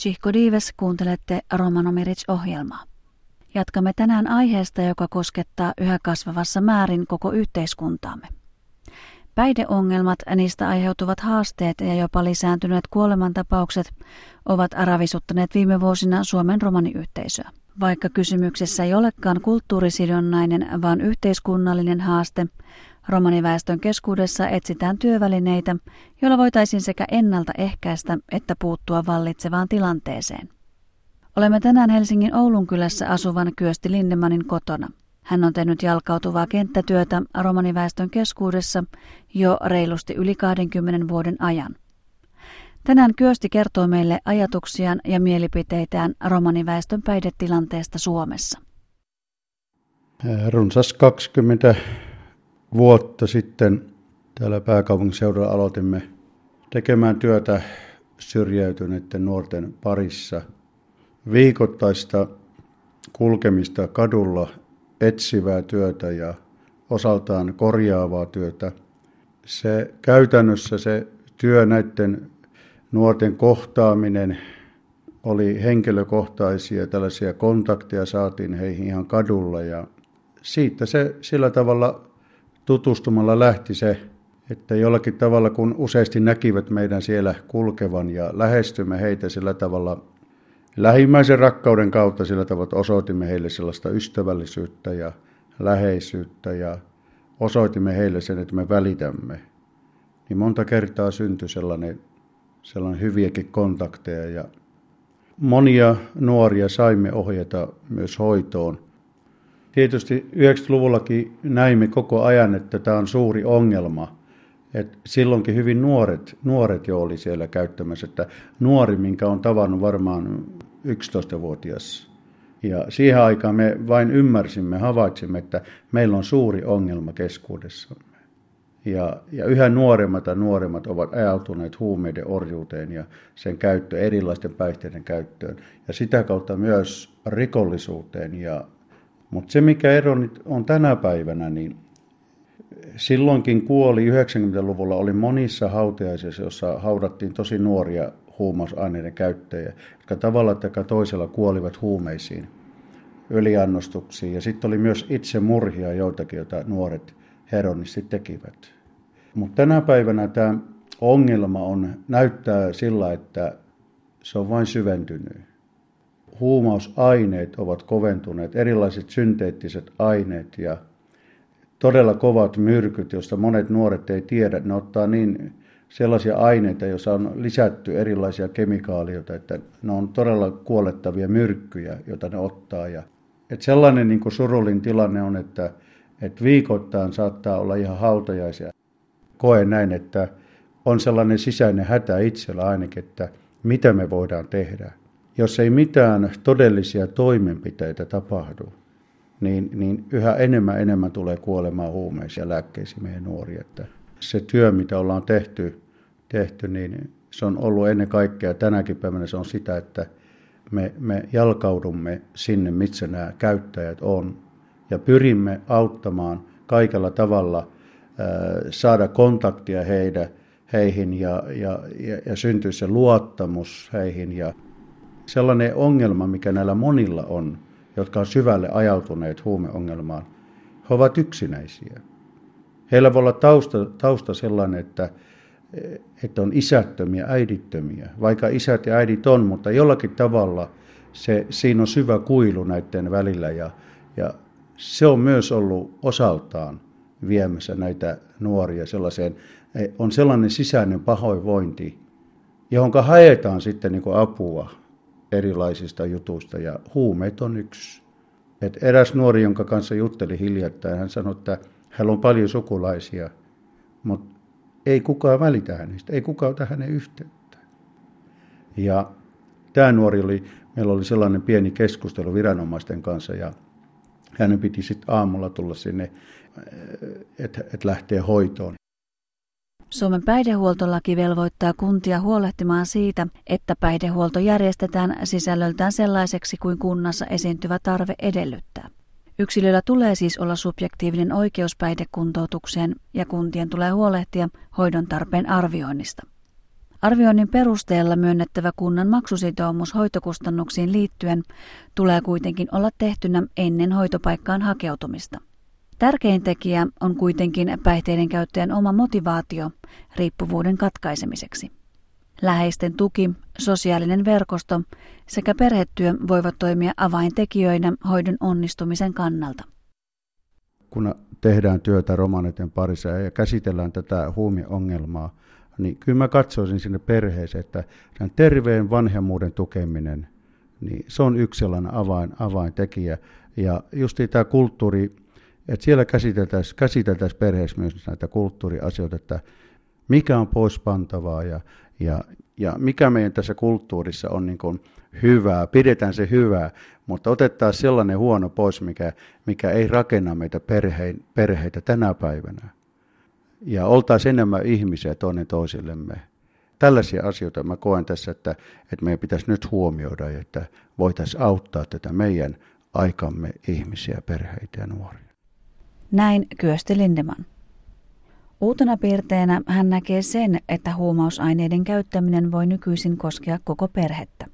Chihko Dives kuuntelette Romanomirit-ohjelmaa. Jatkamme tänään aiheesta, joka koskettaa yhä kasvavassa määrin koko yhteiskuntaamme. Päihdeongelmat, niistä aiheutuvat haasteet ja jopa lisääntyneet kuolemantapaukset ovat ravisuttaneet viime vuosina Suomen romaniyhteisöä. Vaikka kysymyksessä ei olekaan kulttuurisidonnainen, vaan yhteiskunnallinen haaste, romaniväestön keskuudessa etsitään työvälineitä, joilla voitaisiin sekä ennaltaehkäistä että puuttua vallitsevaan tilanteeseen. Olemme tänään Helsingin Oulun kylässä asuvan Kyösti Lindemanin kotona. Hän on tehnyt jalkautuvaa kenttätyötä romaniväestön keskuudessa jo reilusti yli 20 vuoden ajan. Tänään Kyösti kertoo meille ajatuksiaan ja mielipiteitään romaniväestön päihdetilanteesta Suomessa. Runsas 20 vuotta sitten täällä pääkaupunkiseudulla aloitimme tekemään työtä syrjäytyneiden nuorten parissa. Viikoittaista kulkemista kadulla, etsivää työtä ja osaltaan korjaavaa työtä. Se käytännössä se työ näiden nuorten kohtaaminen oli henkilökohtaisia, tällaisia kontakteja saatiin heihin ihan kadulla ja siitä se sillä tavalla tutustumalla lähti se, että jollakin tavalla kun useasti näkivät meidän siellä kulkevan ja lähestymme heitä sillä tavalla lähimmäisen rakkauden kautta sillä tavalla, osoitimme heille sellaista ystävällisyyttä ja läheisyyttä ja osoitimme heille sen, että me välitämme, niin monta kertaa syntyi sellainen sellainen hyviäkin kontakteja ja monia nuoria saimme ohjata myös hoitoon. Tietysti 90-luvullakin näimme koko ajan, että tämä on suuri ongelma. Et silloinkin hyvin nuoret, nuoret jo oli siellä käyttämässä, että nuori, minkä on tavannut varmaan 11-vuotias. Ja siihen aikaan me vain ymmärsimme, havaitsimme, että meillä on suuri ongelma keskuudessa. Ja, ja yhä nuoremmat ja nuoremmat ovat ajautuneet huumeiden orjuuteen ja sen käyttö erilaisten päihteiden käyttöön. Ja sitä kautta myös rikollisuuteen. Ja, mutta se mikä ero nyt on tänä päivänä, niin silloinkin kuoli 90-luvulla oli monissa hautajaisissa, jossa haudattiin tosi nuoria huumausaineiden käyttäjiä, jotka tavalla tai toisella kuolivat huumeisiin, yliannostuksiin. Ja sitten oli myös itsemurhia joitakin, joita nuoret heronistit tekivät. Mutta tänä päivänä tämä ongelma on, näyttää sillä, että se on vain syventynyt. Huumausaineet ovat koventuneet, erilaiset synteettiset aineet ja todella kovat myrkyt, joista monet nuoret ei tiedä. Ne ottaa niin sellaisia aineita, joissa on lisätty erilaisia kemikaalioita, että ne on todella kuolettavia myrkkyjä, joita ne ottaa. Ja, että sellainen niin kuin surullin tilanne on, että että viikoittain saattaa olla ihan hautajaisia. Koen näin, että on sellainen sisäinen hätä itsellä ainakin, että mitä me voidaan tehdä. Jos ei mitään todellisia toimenpiteitä tapahdu, niin, niin yhä enemmän enemmän tulee kuolemaan huumeisia lääkkeisiin meidän nuoria. Että se työ, mitä ollaan tehty, tehty, niin se on ollut ennen kaikkea tänäkin päivänä se on sitä, että me, me jalkaudumme sinne, missä nämä käyttäjät on, ja pyrimme auttamaan kaikella tavalla saada kontaktia heidän, heihin ja, ja, ja, ja syntyy se luottamus heihin. Ja sellainen ongelma, mikä näillä monilla on, jotka on syvälle ajautuneet huumeongelmaan, he ovat yksinäisiä. Heillä voi olla tausta, tausta sellainen, että, että on isättömiä, äidittömiä, vaikka isät ja äidit on, mutta jollakin tavalla se, siinä on syvä kuilu näiden välillä ja, ja se on myös ollut osaltaan viemässä näitä nuoria sellaiseen, on sellainen sisäinen pahoinvointi, johon haetaan sitten niin apua erilaisista jutuista ja huumeet on yksi. Et eräs nuori, jonka kanssa jutteli hiljattain, hän sanoi, että hänellä on paljon sukulaisia, mutta ei kukaan välitä hänestä, ei kukaan ota hänen yhteyttä. Ja tämä nuori oli, meillä oli sellainen pieni keskustelu viranomaisten kanssa ja hänen piti sitten aamulla tulla sinne, että et lähtee hoitoon. Suomen päihdehuoltolaki velvoittaa kuntia huolehtimaan siitä, että päihdehuolto järjestetään sisällöltään sellaiseksi kuin kunnassa esiintyvä tarve edellyttää. Yksilöllä tulee siis olla subjektiivinen oikeus päihdekuntoutukseen ja kuntien tulee huolehtia hoidon tarpeen arvioinnista. Arvioinnin perusteella myönnettävä kunnan maksusitoumus hoitokustannuksiin liittyen tulee kuitenkin olla tehtynä ennen hoitopaikkaan hakeutumista. Tärkein tekijä on kuitenkin päihteiden käyttäjän oma motivaatio riippuvuuden katkaisemiseksi. Läheisten tuki, sosiaalinen verkosto sekä perhetyö voivat toimia avaintekijöinä hoidon onnistumisen kannalta. Kun tehdään työtä romaneiden parissa ja käsitellään tätä huumiongelmaa, niin kyllä mä katsoisin sinne perheeseen, että terveen vanhemmuuden tukeminen, niin se on yksi sellainen avain, avaintekijä. Ja just tämä kulttuuri, että siellä käsiteltäisiin, käsiteltäisiin perheessä myös näitä kulttuuriasioita, että mikä on poispantavaa ja, ja, ja mikä meidän tässä kulttuurissa on niin kuin hyvää, pidetään se hyvää, mutta otetaan sellainen huono pois, mikä, mikä ei rakenna meitä perhein, perheitä tänä päivänä. Ja oltaisiin enemmän ihmisiä toinen toisillemme. Tällaisia asioita mä koen tässä, että, että meidän pitäisi nyt huomioida, että voitaisiin auttaa tätä meidän aikamme ihmisiä, perheitä ja nuoria. Näin Kyösti Lindeman. Uutena piirteenä hän näkee sen, että huumausaineiden käyttäminen voi nykyisin koskea koko perhettä.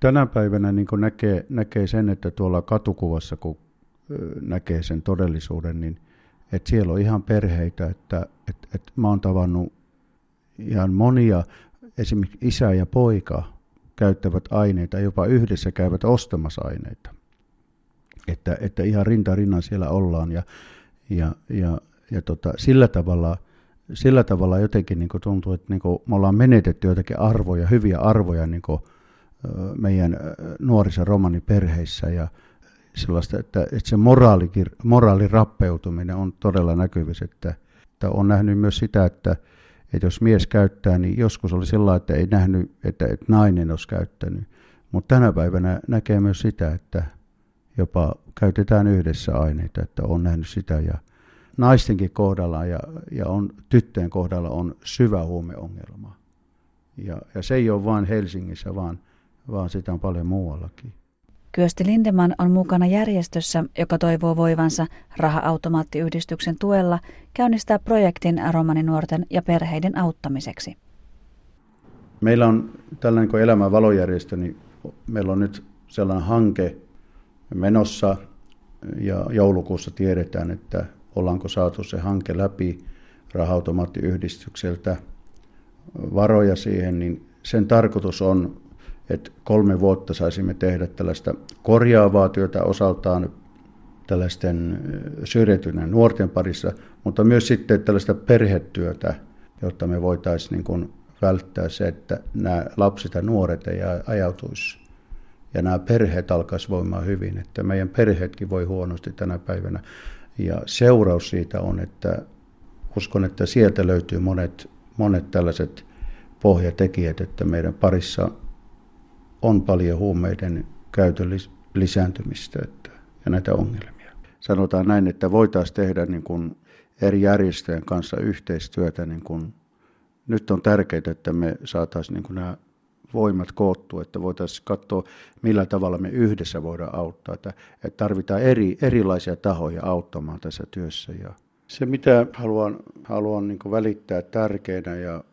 Tänä päivänä niin näkee, näkee sen, että tuolla katukuvassa, kun näkee sen todellisuuden, niin että siellä on ihan perheitä, että, että, että mä oon tavannut ihan monia, esimerkiksi isä ja poika käyttävät aineita, jopa yhdessä käyvät ostamassa aineita. Että, että ihan rinta rinnan siellä ollaan ja, ja, ja ja tota, sillä, tavalla, sillä tavalla jotenkin niin tuntuu, että niin me ollaan menetetty jotakin arvoja, hyviä arvoja niin meidän nuorissa romaniperheissä ja sellaista, että, että se moraalin rappeutuminen on todella näkyvissä, että, että on nähnyt myös sitä, että, että jos mies käyttää, niin joskus oli sellainen, että ei nähnyt, että, että nainen olisi käyttänyt. Mutta tänä päivänä näkee myös sitä, että jopa käytetään yhdessä aineita, että on nähnyt sitä ja naistenkin kohdalla ja, ja on, tyttöjen kohdalla on syvä huumeongelma. Ja, ja se ei ole vain Helsingissä, vaan, vaan sitä on paljon muuallakin. Kyösti Lindeman on mukana järjestössä, joka toivoo voivansa raha-automaattiyhdistyksen tuella käynnistää projektin romaninuorten ja perheiden auttamiseksi. Meillä on tällainen kuin Elämän valojärjestö, niin meillä on nyt sellainen hanke menossa ja joulukuussa tiedetään, että ollaanko saatu se hanke läpi rahautomaattiyhdistykseltä varoja siihen, niin sen tarkoitus on, että kolme vuotta saisimme tehdä tällaista korjaavaa työtä osaltaan tällaisten syrjäytyneen nuorten parissa, mutta myös sitten tällaista perhetyötä, jotta me voitaisiin niin kuin välttää se, että nämä lapset ja nuoret ei ajautuisi ja nämä perheet alkaisi voimaan hyvin, että meidän perheetkin voi huonosti tänä päivänä. Ja seuraus siitä on, että uskon, että sieltä löytyy monet, monet tällaiset pohjatekijät, että meidän parissa on paljon huumeiden käytön lisääntymistä että, ja näitä ongelmia. Sanotaan näin, että voitaisiin tehdä niin kuin eri järjestöjen kanssa yhteistyötä. Niin kuin, nyt on tärkeää, että me saataisiin niin kuin nämä voimat koottua, että voitaisiin katsoa, millä tavalla me yhdessä voidaan auttaa. Että, että tarvitaan eri, erilaisia tahoja auttamaan tässä työssä. Ja se, mitä haluan, haluan niin välittää tärkeänä ja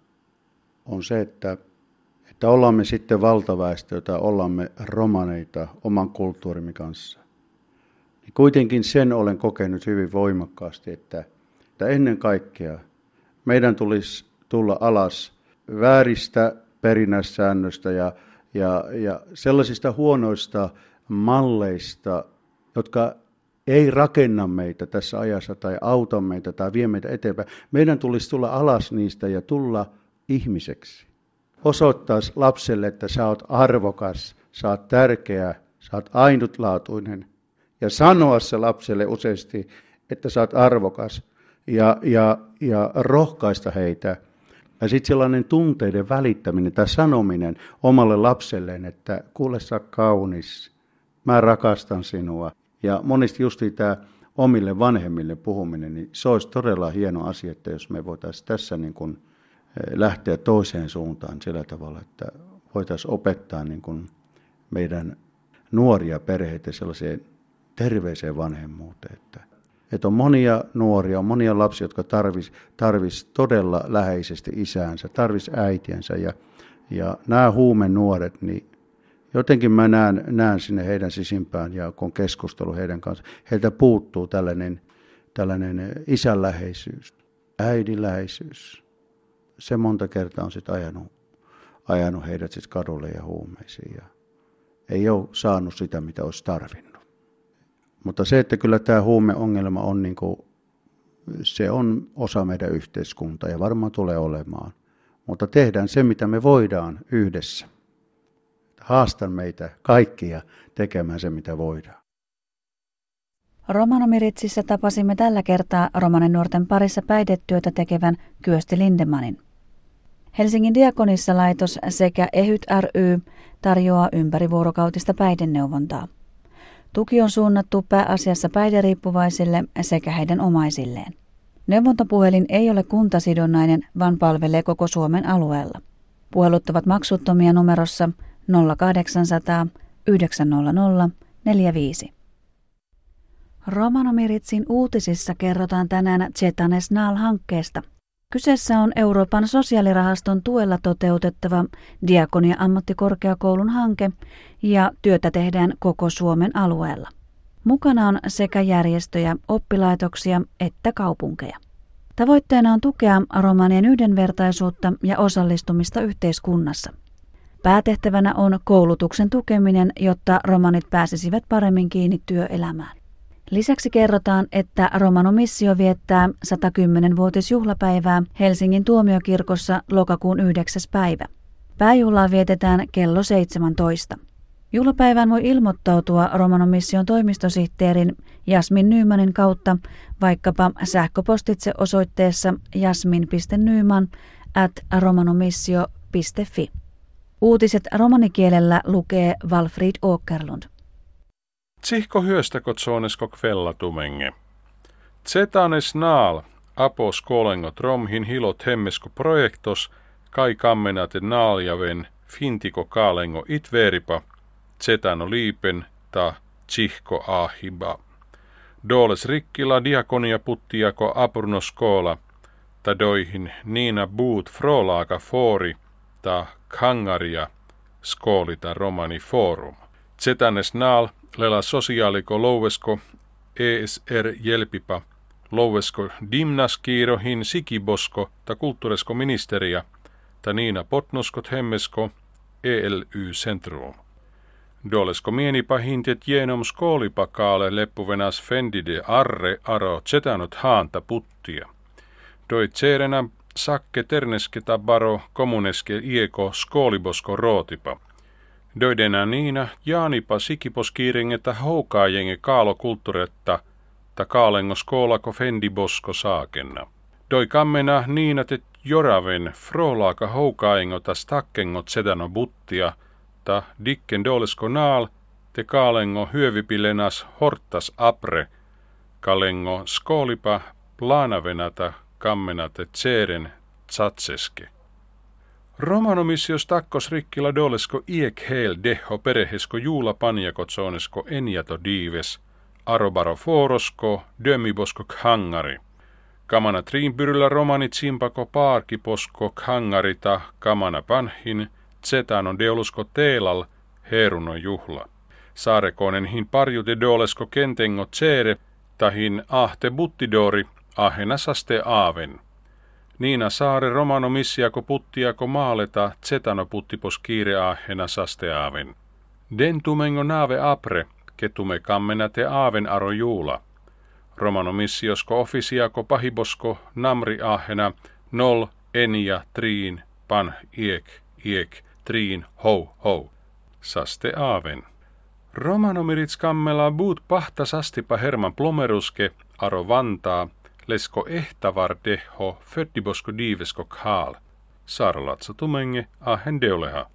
on se, että, että ollaan me sitten valtaväestö tai ollaan me romaneita oman kulttuurimme kanssa. Niin kuitenkin sen olen kokenut hyvin voimakkaasti, että, että ennen kaikkea meidän tulisi tulla alas vääristä perinnässäännöstä ja, ja, ja sellaisista huonoista malleista, jotka ei rakenna meitä tässä ajassa tai auta meitä tai vie meitä eteenpäin. Meidän tulisi tulla alas niistä ja tulla ihmiseksi. Osoittaa lapselle, että sä oot arvokas, sä oot tärkeä, sä oot ainutlaatuinen. Ja sanoa se lapselle useasti, että sä oot arvokas ja, ja, ja rohkaista heitä ja sitten sellainen tunteiden välittäminen tai sanominen omalle lapselleen, että kuule sä kaunis, mä rakastan sinua. Ja monesti justi tämä omille vanhemmille puhuminen, niin se olisi todella hieno asia, että jos me voitaisiin tässä niin kuin eh, lähteä toiseen suuntaan sillä tavalla, että voitaisiin opettaa niin kuin meidän nuoria perheitä sellaiseen terveeseen vanhemmuuteen, että Että on monia nuoria, on monia lapsia, jotka tarvis, tarvis todella läheisesti isäänsä, tarvis äitiensä. Ja, ja nämä huumen nuoret, niin jotenkin mä näen, näen sinne heidän sisimpään ja kun keskustelu heidän kanssa, heiltä puuttuu tällainen, tällainen isänläheisyys, äidinläheisyys. Se monta kertaa on sitten ajanut, ajanut heidät sitten kadulle ja huumeisiin ja ei ole saanut sitä, mitä olisi tarvinnut. Mutta se, että kyllä tämä huumeongelma on, niin kuin, se on osa meidän yhteiskuntaa ja varmaan tulee olemaan. Mutta tehdään se, mitä me voidaan yhdessä. Haastan meitä kaikkia tekemään se, mitä voidaan. Romanomiritsissä tapasimme tällä kertaa romanen nuorten parissa päihdetyötä tekevän Kyösti Lindemanin. Helsingin Diakonissa laitos sekä EHYT ry tarjoaa ympärivuorokautista päihdeneuvontaa. Tuki on suunnattu pääasiassa päihderiippuvaisille sekä heidän omaisilleen. Neuvontapuhelin ei ole kuntasidonnainen, vaan palvelee koko Suomen alueella. Puhelut ovat maksuttomia numerossa 0800 900 45. Romanomiritsin uutisissa kerrotaan tänään Zetanes Naal-hankkeesta. Kyseessä on Euroopan sosiaalirahaston tuella toteutettava Diakonia ammattikorkeakoulun hanke ja työtä tehdään koko Suomen alueella. Mukana on sekä järjestöjä, oppilaitoksia että kaupunkeja. Tavoitteena on tukea romanien yhdenvertaisuutta ja osallistumista yhteiskunnassa. Päätehtävänä on koulutuksen tukeminen, jotta romanit pääsisivät paremmin kiinni työelämään. Lisäksi kerrotaan, että Romano Missio viettää 110-vuotisjuhlapäivää Helsingin tuomiokirkossa lokakuun 9. päivä. Pääjuhlaa vietetään kello 17. Juhlapäivään voi ilmoittautua Romano Mission toimistosihteerin Jasmin Nyymanin kautta vaikkapa sähköpostitse osoitteessa jasmin.nyyman at romanomissio.fi. Uutiset romanikielellä lukee Walfried Åkerlund. Tsihko hyöstäkö tsonesko kvellatumenge. Zetanes naal, apos kolengo tromhin hilot hemmesko projektos, kai kammenate naaljaven, fintiko kaalengo itveripa, zetano liipen, ta tsihko ahiba. Doles rikkila diakonia puttiako apurnoskoola, ta doihin niina buut frolaaka foori, ta kangaria, skoolita romani forum. Zetanes naal lela sosiaaliko louvesko ESR Jelpipa, louvesko dimnaskiirohin sikibosko ta kulttuuresko ministeria, ta Niina Potnoskot hemmesko ELY Centrum. Dolesko mienipa hintet jenom skoolipakaale leppuvenas fendide arre aro tsetanot haanta puttia. Doi tseerenä sakke terneske tabaro kommuneske ieko skoolibosko rootipa – Döidenä niina jaanipa sikipos kiiringeta houkaajenge kaalo kulttuuretta ta kaalengos koolako fendibosko saakenna. Doi kammena niina te joraven frolaaka houkaajengota stakkengot sedano buttia ta dikken dolesko naal te kaalengo hyövipilenas hortas apre kalengo skoolipa planavenata kammenate tseren tsatseske. Romanomissios takkos rikkila dolesko iek heil deho perehesko juula panjakotsonesko enjato diives, arobaro forosko, dömibosko khangari. Kamana triinpyryllä romanit simpako paarkiposko khangarita, kamana panhin, tsetano deolusko teelal, heruno juhla. Saarekonen hin parjute dolesko kentengo tsere, tahin ahte buttidori, ahena saste aaven. Niina saare romano missiako puttiako maaleta zetano puttipos kiireahena sasteaaven. Den tumengo naave apre, ketume kammena te aaven aro juula. Romano missiosko ofisiako pahibosko namri ahena nol enia triin pan iek iek triin ho ho. Saste aaven. Romanomirits kammela buut pahta sastipa Herman Plomeruske, aro Vantaa, lesko ehtavar deho föddibosko diivesko kaal. Saaralatsa tumenge ahen deoleha.